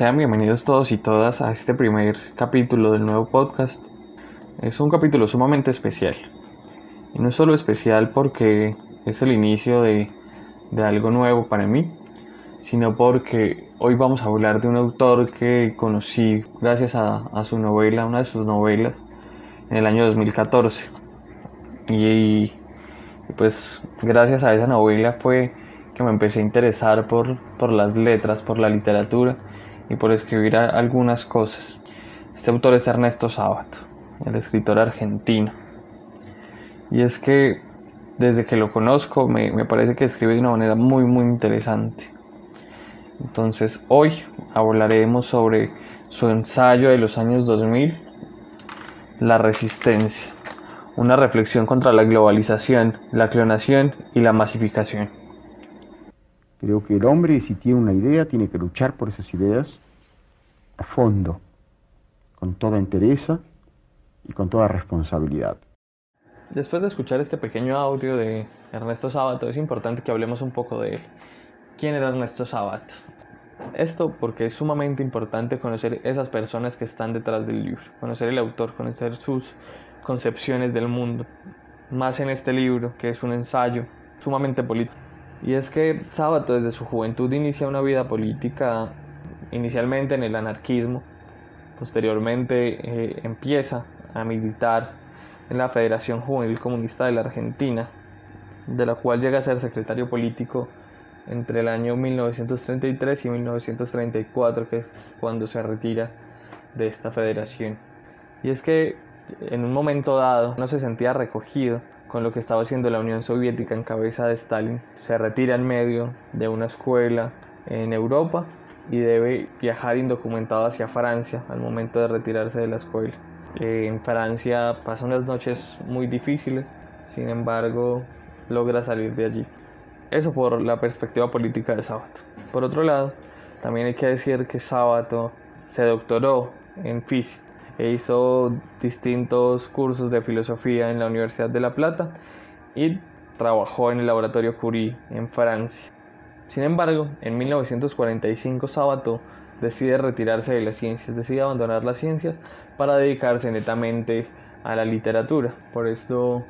Sean bienvenidos todos y todas a este primer capítulo del nuevo podcast. Es un capítulo sumamente especial. Y no solo especial porque es el inicio de, algo nuevo para mí, sino porque hoy vamos a hablar de un autor que conocí gracias a, su novela, una de sus novelas, en el año 2014. Y, pues gracias a esa novela fue que me empecé a interesar por, por las letras, por la literatura y por escribir algunas cosas. Este autor es Ernesto Sábato, el escritor argentino. Y es que desde que lo conozco me, me parece que escribe de una manera muy muy interesante. Entonces hoy hablaremos sobre su ensayo de los años 2000, La resistencia, una reflexión contra la globalización, la clonación y la masificación. Creo que el hombre, si tiene una idea, tiene que luchar por esas ideas a fondo, con toda entereza y con toda responsabilidad. Después de escuchar este pequeño audio de Ernesto Sábato, es importante que hablemos un poco de él. ¿Quién era Ernesto Sábato? Esto porque es sumamente importante conocer esas personas que están detrás del libro, conocer el autor, conocer sus concepciones del mundo, más en este libro que es un ensayo sumamente político. Y es que Sábato desde su juventud inicia una vida política inicialmente en el anarquismo, posteriormente eh, empieza a militar en la Federación Juvenil Comunista de la Argentina, de la cual llega a ser secretario político entre el año 1933 y 1934, que es cuando se retira de esta federación. Y es que en un momento dado no se sentía recogido con lo que estaba haciendo la Unión Soviética en cabeza de Stalin. Se retira en medio de una escuela en Europa y debe viajar indocumentado hacia Francia al momento de retirarse de la escuela. Eh, en Francia pasa unas noches muy difíciles, sin embargo logra salir de allí. Eso por la perspectiva política de Sábato. Por otro lado, también hay que decir que Sábato se doctoró en física e hizo distintos cursos de filosofía en la Universidad de La Plata y trabajó en el laboratorio Curie en Francia. Sin embargo, en 1945 Sábato decide retirarse de las ciencias, decide abandonar las ciencias para dedicarse netamente a la literatura. Por esto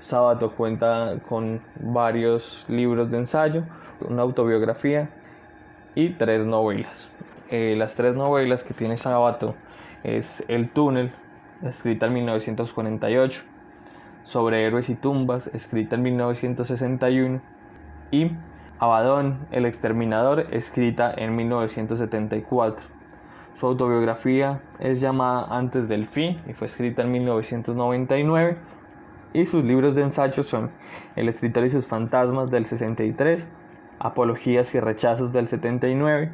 Sábato cuenta con varios libros de ensayo, una autobiografía y tres novelas. Eh, las tres novelas que tiene Sábato es El túnel, escrita en 1948, Sobre héroes y tumbas, escrita en 1961, y Abadón, el exterminador, escrita en 1974. Su autobiografía es llamada Antes del fin y fue escrita en 1999. Y sus libros de ensayo son El escritor y sus fantasmas del 63, Apologías y rechazos del 79,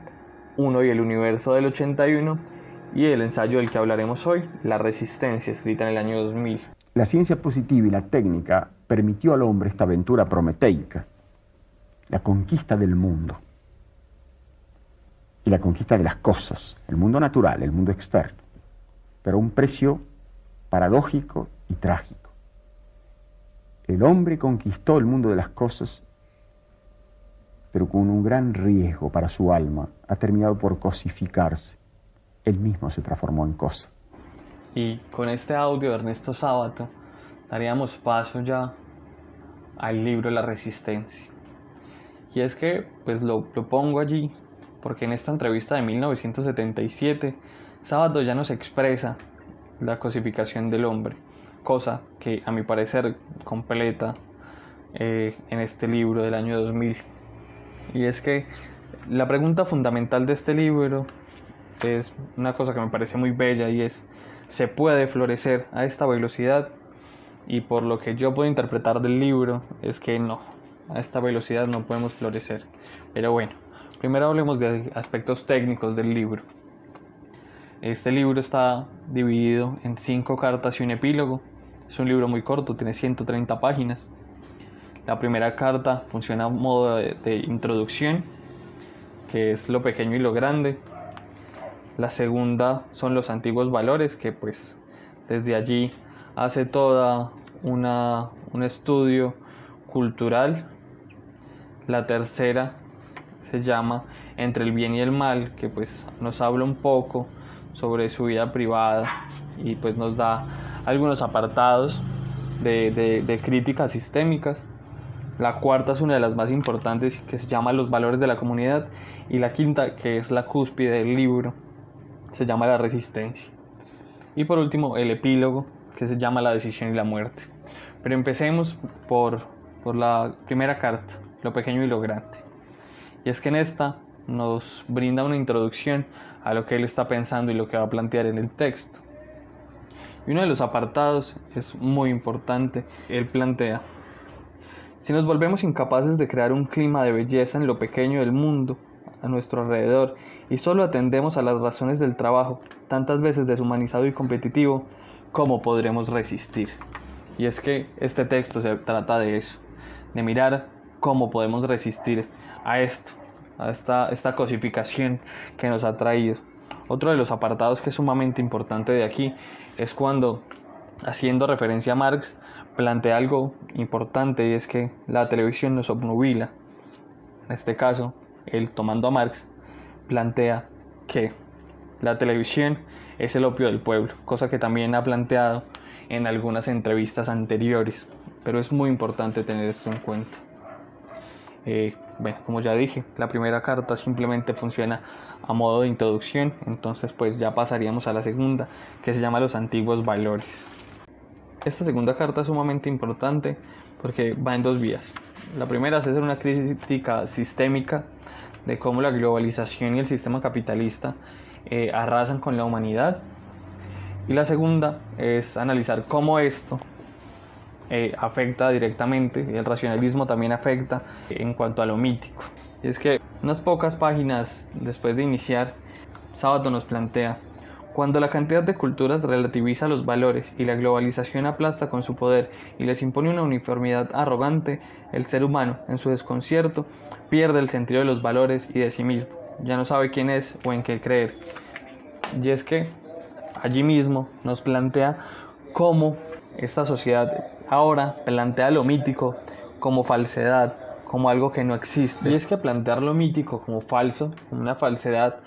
Uno y el universo del 81 y el ensayo del que hablaremos hoy, La resistencia, escrita en el año 2000. La ciencia positiva y la técnica permitió al hombre esta aventura prometeica, la conquista del mundo y la conquista de las cosas, el mundo natural, el mundo externo, pero a un precio paradójico y trágico. El hombre conquistó el mundo de las cosas, pero con un gran riesgo para su alma, ha terminado por cosificarse él mismo se transformó en cosa. Y con este audio de Ernesto Sábato daríamos paso ya al libro La Resistencia. Y es que pues lo, lo pongo allí porque en esta entrevista de 1977 Sábato ya nos expresa la cosificación del hombre, cosa que a mi parecer completa eh, en este libro del año 2000. Y es que la pregunta fundamental de este libro es una cosa que me parece muy bella y es, ¿se puede florecer a esta velocidad? Y por lo que yo puedo interpretar del libro es que no, a esta velocidad no podemos florecer. Pero bueno, primero hablemos de aspectos técnicos del libro. Este libro está dividido en cinco cartas y un epílogo. Es un libro muy corto, tiene 130 páginas. La primera carta funciona a modo de, de introducción, que es lo pequeño y lo grande. La segunda son los antiguos valores, que pues desde allí hace toda una, un estudio cultural. La tercera se llama entre el bien y el mal, que pues nos habla un poco sobre su vida privada y pues nos da algunos apartados de, de críticas sistémicas. La cuarta es una de las más importantes que se llama Los valores de la comunidad y la quinta, que es la cúspide del libro, se llama La resistencia. Y por último, el epílogo, que se llama La decisión y la muerte. Pero empecemos por, por la primera carta, lo pequeño y lo grande. Y es que en esta nos brinda una introducción a lo que él está pensando y lo que va a plantear en el texto. Y uno de los apartados es muy importante. Él plantea, si nos volvemos incapaces de crear un clima de belleza en lo pequeño del mundo, a nuestro alrededor, y solo atendemos a las razones del trabajo, tantas veces deshumanizado y competitivo, ¿cómo podremos resistir? Y es que este texto se trata de eso, de mirar cómo podemos resistir a esto, a esta, esta cosificación que nos ha traído. Otro de los apartados que es sumamente importante de aquí es cuando, haciendo referencia a Marx, plantea algo importante y es que la televisión nos obnubila. En este caso, él tomando a Marx, plantea que la televisión es el opio del pueblo, cosa que también ha planteado en algunas entrevistas anteriores, pero es muy importante tener esto en cuenta. Eh, bueno, como ya dije, la primera carta simplemente funciona a modo de introducción, entonces pues ya pasaríamos a la segunda, que se llama los antiguos valores. Esta segunda carta es sumamente importante porque va en dos vías. La primera es hacer una crítica sistémica de cómo la globalización y el sistema capitalista eh, arrasan con la humanidad. Y la segunda es analizar cómo esto eh, afecta directamente, y el racionalismo también afecta en cuanto a lo mítico. Y es que unas pocas páginas después de iniciar, Sábado nos plantea cuando la cantidad de culturas relativiza los valores y la globalización aplasta con su poder y les impone una uniformidad arrogante, el ser humano, en su desconcierto, pierde el sentido de los valores y de sí mismo. Ya no sabe quién es o en qué creer. Y es que allí mismo nos plantea cómo esta sociedad ahora plantea lo mítico como falsedad, como algo que no existe. Y es que plantear lo mítico como falso, como una falsedad,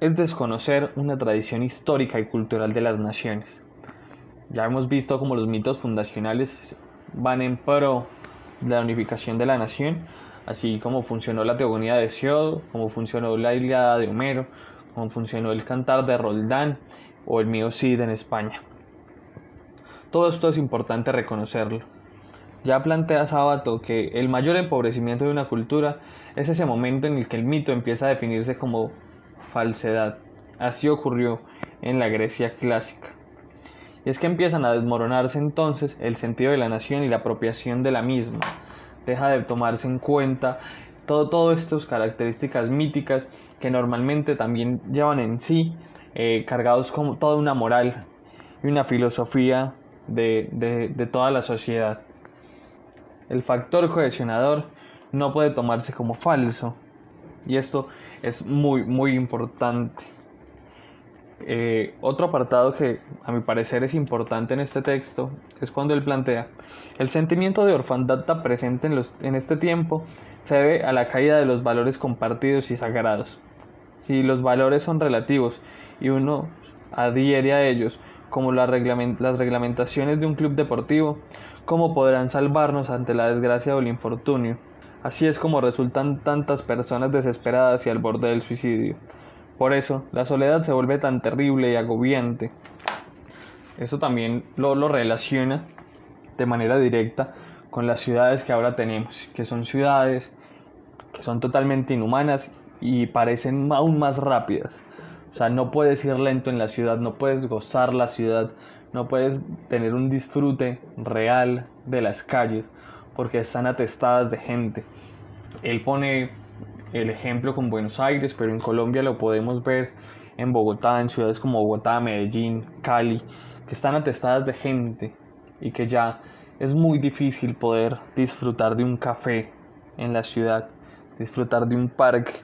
es desconocer una tradición histórica y cultural de las naciones. Ya hemos visto cómo los mitos fundacionales van en pro de la unificación de la nación, así como funcionó la teogonía de Siodo, como funcionó la Ilíada de Homero, como funcionó el Cantar de Roldán o el Mío Cid en España. Todo esto es importante reconocerlo. Ya plantea Sábato que el mayor empobrecimiento de una cultura es ese momento en el que el mito empieza a definirse como falsedad. Así ocurrió en la Grecia clásica. Y es que empiezan a desmoronarse entonces el sentido de la nación y la apropiación de la misma. Deja de tomarse en cuenta todo, todas estas características míticas que normalmente también llevan en sí eh, cargados como toda una moral y una filosofía de, de toda la sociedad. El factor cohesionador no puede tomarse como falso. Y esto es muy, muy importante. Eh, otro apartado que a mi parecer es importante en este texto es cuando él plantea el sentimiento de orfandad tan presente en, los, en este tiempo se debe a la caída de los valores compartidos y sagrados. Si los valores son relativos y uno adhiere a ellos, como las reglamentaciones de un club deportivo, ¿cómo podrán salvarnos ante la desgracia o el infortunio? Así es como resultan tantas personas desesperadas y al borde del suicidio. Por eso, la soledad se vuelve tan terrible y agobiante. Esto también lo, lo relaciona de manera directa con las ciudades que ahora tenemos, que son ciudades que son totalmente inhumanas y parecen aún más rápidas. O sea, no puedes ir lento en la ciudad, no puedes gozar la ciudad, no puedes tener un disfrute real de las calles, porque están atestadas de gente. Él pone el ejemplo con Buenos Aires, pero en Colombia lo podemos ver en Bogotá, en ciudades como Bogotá, Medellín, Cali, que están atestadas de gente y que ya es muy difícil poder disfrutar de un café en la ciudad, disfrutar de un parque.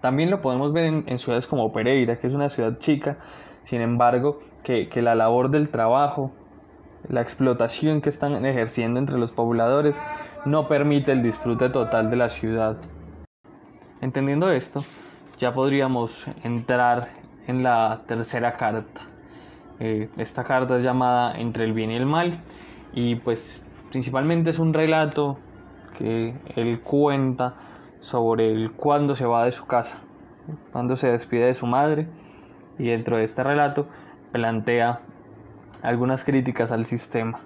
También lo podemos ver en, ciudades como Pereira, que es una ciudad chica, sin embargo, que, que la labor del trabajo, la explotación que están ejerciendo entre los pobladores no permite el disfrute total de la ciudad. Entendiendo esto, ya podríamos entrar en la tercera carta. Eh, esta carta es llamada Entre el bien y el mal y pues principalmente es un relato que él cuenta sobre el cuándo se va de su casa, cuando se despide de su madre y dentro de este relato plantea algunas críticas al sistema.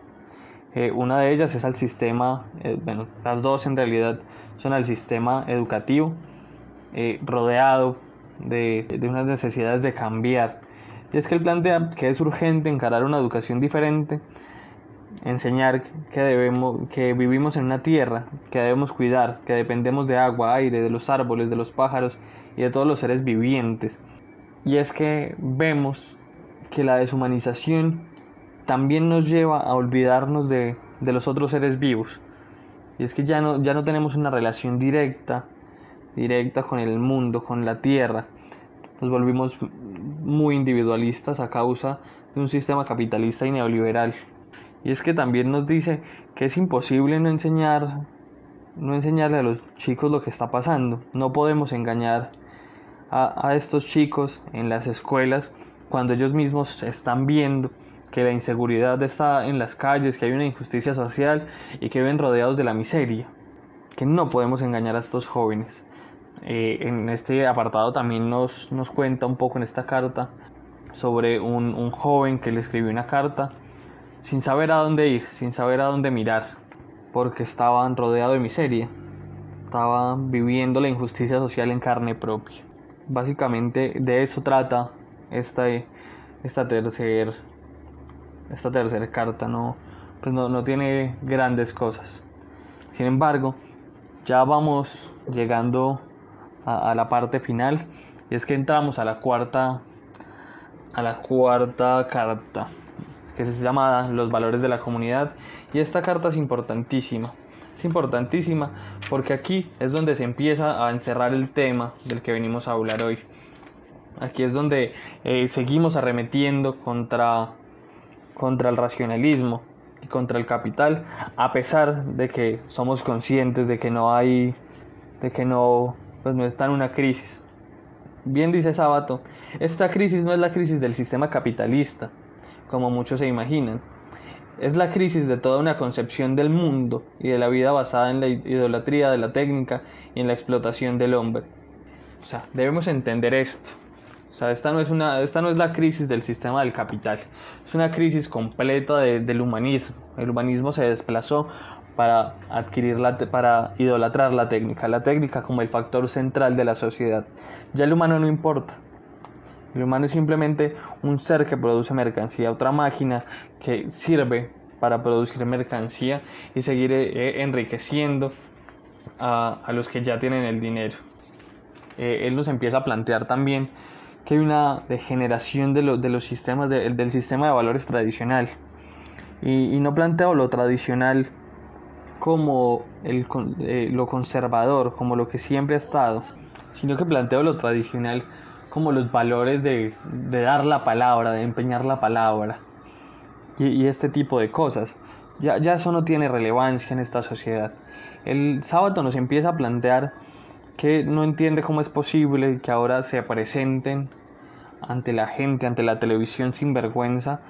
Eh, una de ellas es al sistema, eh, bueno, las dos en realidad son al sistema educativo, eh, rodeado de, de, unas necesidades de cambiar. Y es que él plantea que es urgente encarar una educación diferente, enseñar que, debemos, que vivimos en una tierra, que debemos cuidar, que dependemos de agua, aire, de los árboles, de los pájaros y de todos los seres vivientes. Y es que vemos que la deshumanización también nos lleva a olvidarnos de, de los otros seres vivos. Y es que ya no, ya no tenemos una relación directa, directa con el mundo, con la tierra. Nos volvimos muy individualistas a causa de un sistema capitalista y neoliberal. Y es que también nos dice que es imposible no enseñar, no enseñarle a los chicos lo que está pasando. No podemos engañar a, a estos chicos en las escuelas cuando ellos mismos están viendo que la inseguridad está en las calles, que hay una injusticia social y que viven rodeados de la miseria, que no podemos engañar a estos jóvenes. Eh, en este apartado también nos, nos, cuenta un poco en esta carta sobre un, joven que le escribió una carta sin saber a dónde ir, sin saber a dónde mirar, porque estaban rodeados de miseria, estaban viviendo la injusticia social en carne propia. Básicamente de eso trata esta, esta tercera esta tercera carta no, pues no, no tiene grandes cosas. Sin embargo, ya vamos llegando a, la parte final y es que entramos a la cuarta a la cuarta carta que se llama los valores de la comunidad y esta carta es importantísima es importantísima porque aquí es donde se empieza a encerrar el tema del que venimos a hablar hoy aquí es donde eh, seguimos arremetiendo contra contra el racionalismo y contra el capital, a pesar de que somos conscientes de que no hay, de que no, pues no está en una crisis. Bien dice Sábato, esta crisis no es la crisis del sistema capitalista, como muchos se imaginan. Es la crisis de toda una concepción del mundo y de la vida basada en la idolatría de la técnica y en la explotación del hombre. O sea, debemos entender esto. O sea, esta no, es una, esta no es la crisis del sistema del capital, es una crisis completa de, del humanismo. El humanismo se desplazó para adquirir la, para idolatrar la técnica, la técnica como el factor central de la sociedad. Ya el humano no importa. El humano es simplemente un ser que produce mercancía, otra máquina que sirve para producir mercancía y seguir eh, enriqueciendo a, a, los que ya tienen el dinero. Eh, él nos empieza a plantear también que hay una degeneración de, lo, de los sistemas de, del sistema de valores tradicional y, y, no planteo lo tradicional como el, eh, lo conservador, como lo que siempre ha estado, sino que planteo lo tradicional como los valores de, de dar la palabra, de empeñar la palabra y, y este tipo de cosas. Ya, ya eso no tiene relevancia en esta sociedad. El sábado nos empieza a plantear que no entiende cómo es posible que ahora se presenten ante la gente, ante la televisión sin vergüenza,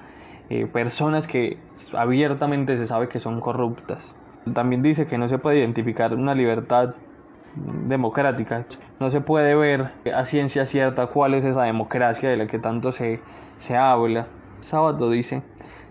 eh, personas que abiertamente se sabe que son corruptas. También dice que no se puede identificar una libertad democrática, no se puede ver a ciencia cierta cuál es esa democracia de la que tanto se, se habla. Sábado dice,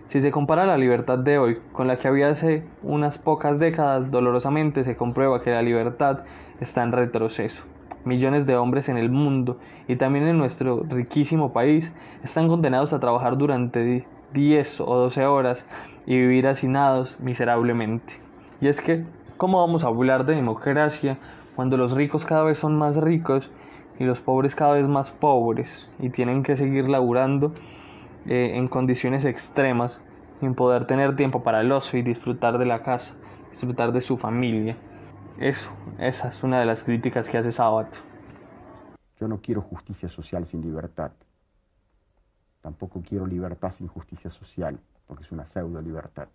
si se compara la libertad de hoy con la que había hace unas pocas décadas, dolorosamente se comprueba que la libertad está en retroceso millones de hombres en el mundo y también en nuestro riquísimo país están condenados a trabajar durante 10 o 12 horas y vivir hacinados miserablemente. Y es que, ¿cómo vamos a hablar de democracia cuando los ricos cada vez son más ricos y los pobres cada vez más pobres y tienen que seguir laburando eh, en condiciones extremas sin poder tener tiempo para el ocio y disfrutar de la casa, disfrutar de su familia? Eso, esa es una de las críticas que hace Sabat. Yo no quiero justicia social sin libertad. Tampoco quiero libertad sin justicia social, porque es una pseudo libertad.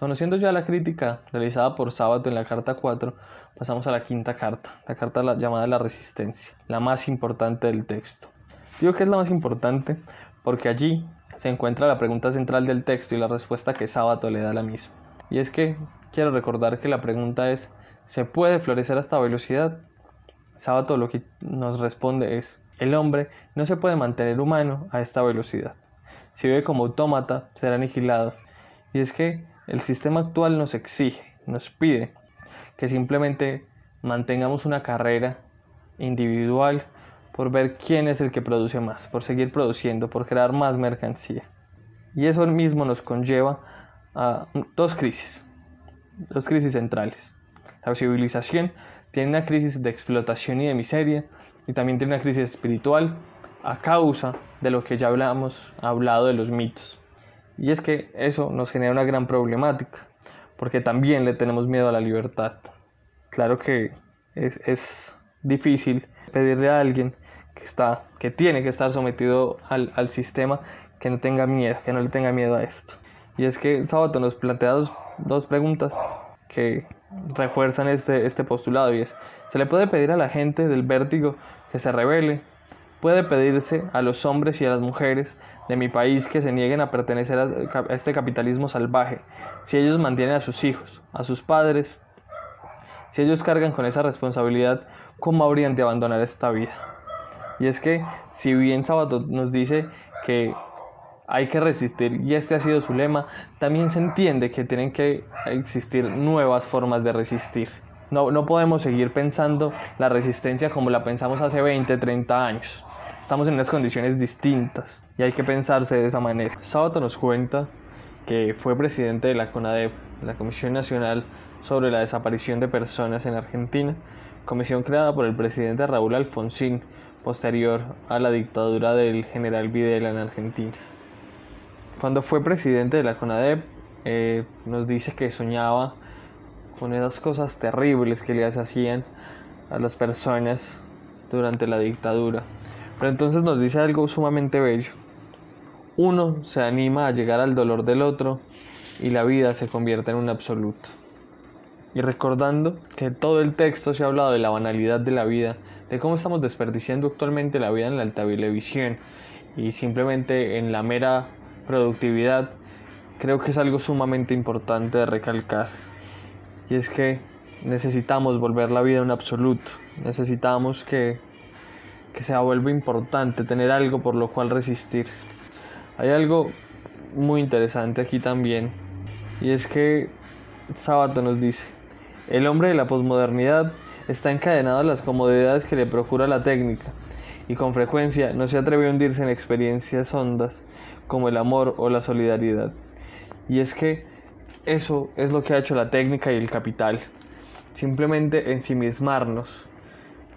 Conociendo ya la crítica realizada por Sábato en la carta 4, pasamos a la quinta carta, la carta llamada la resistencia, la más importante del texto. Digo que es la más importante porque allí se encuentra la pregunta central del texto y la respuesta que Sábato le da a la misma. Y es que quiero recordar que la pregunta es, ¿se puede florecer a esta velocidad? Sábato lo que nos responde es, el hombre no se puede mantener humano a esta velocidad. Si vive como autómata, será aniquilado. Y es que el sistema actual nos exige, nos pide que simplemente mantengamos una carrera individual por ver quién es el que produce más, por seguir produciendo, por crear más mercancía. Y eso mismo nos conlleva a dos crisis, dos crisis centrales. La civilización tiene una crisis de explotación y de miseria y también tiene una crisis espiritual a causa de lo que ya hablamos, hablado de los mitos. Y es que eso nos genera una gran problemática, porque también le tenemos miedo a la libertad. Claro que es, es difícil pedirle a alguien que, está, que tiene que estar sometido al, al, sistema que no tenga miedo, que no le tenga miedo a esto. Y es que el sábado nos plantea dos, dos preguntas que refuerzan este, este postulado y es, ¿se le puede pedir a la gente del vértigo que se revele? ¿Puede pedirse a los hombres y a las mujeres de mi país que se nieguen a pertenecer a este capitalismo salvaje si ellos mantienen a sus hijos, a sus padres? Si ellos cargan con esa responsabilidad, ¿cómo habrían de abandonar esta vida? Y es que, si bien Sábado nos dice que hay que resistir y este ha sido su lema, también se entiende que tienen que existir nuevas formas de resistir. No, no podemos seguir pensando la resistencia como la pensamos hace 20, 30 años. Estamos en unas condiciones distintas y hay que pensarse de esa manera. Sábato nos cuenta que fue presidente de la CONADEP, la Comisión Nacional sobre la Desaparición de Personas en Argentina, comisión creada por el presidente Raúl Alfonsín posterior a la dictadura del general Videla en Argentina. Cuando fue presidente de la CONADEP, eh, nos dice que soñaba con esas cosas terribles que le hacían a las personas durante la dictadura. Pero entonces nos dice algo sumamente bello. Uno se anima a llegar al dolor del otro y la vida se convierte en un absoluto. Y recordando que todo el texto se ha hablado de la banalidad de la vida, de cómo estamos desperdiciando actualmente la vida en la televisión y simplemente en la mera productividad, creo que es algo sumamente importante de recalcar. Y es que necesitamos volver la vida un absoluto. Necesitamos que, que se vuelva importante, tener algo por lo cual resistir. Hay algo muy interesante aquí también. Y es que Sábato nos dice, el hombre de la posmodernidad está encadenado a las comodidades que le procura la técnica y con frecuencia no se atreve a hundirse en experiencias hondas como el amor o la solidaridad. Y es que eso es lo que ha hecho la técnica y el capital. Simplemente ensimismarnos,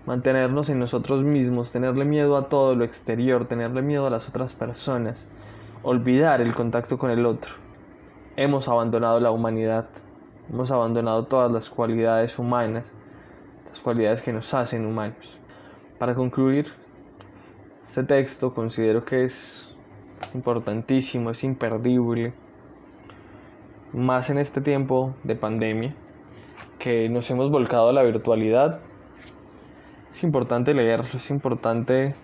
mantenernos en nosotros mismos, tenerle miedo a todo lo exterior, tenerle miedo a las otras personas, olvidar el contacto con el otro. Hemos abandonado la humanidad, hemos abandonado todas las cualidades humanas, las cualidades que nos hacen humanos. Para concluir, este texto considero que es importantísimo, es imperdible, más en este tiempo de pandemia, que nos hemos volcado a la virtualidad. Es importante leerlo, es importante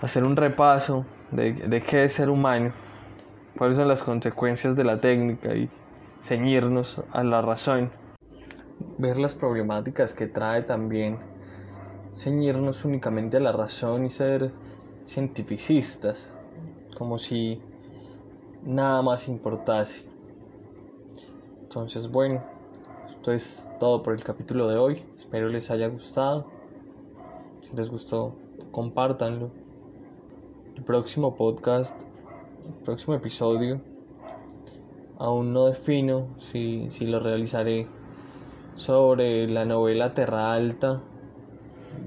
hacer un repaso de, de qué es ser humano, cuáles son las consecuencias de la técnica y ceñirnos a la razón. Ver las problemáticas que trae también, ceñirnos únicamente a la razón y ser cientificistas, como si nada más importase. Entonces, bueno, esto es todo por el capítulo de hoy. Espero les haya gustado. Si les gustó, compártanlo. El próximo podcast, el próximo episodio, aún no defino si, si lo realizaré sobre la novela Terra Alta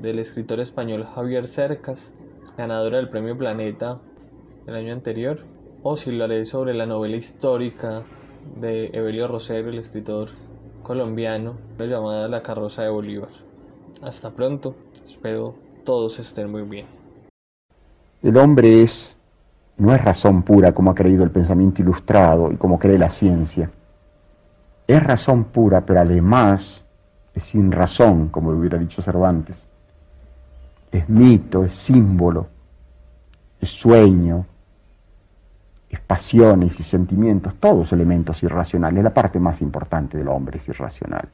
del escritor español Javier Cercas, ganadora del Premio Planeta el año anterior, o si lo haré sobre la novela histórica de Evelio Rosero, el escritor colombiano, llamada La carroza de Bolívar. Hasta pronto, espero todos estén muy bien. El hombre es, no es razón pura como ha creído el pensamiento ilustrado y como cree la ciencia. Es razón pura, pero además es sin razón, como hubiera dicho Cervantes, es mito, es símbolo, es sueño, pasiones y sentimientos, todos elementos irracionales. La parte más importante del hombre es irracional.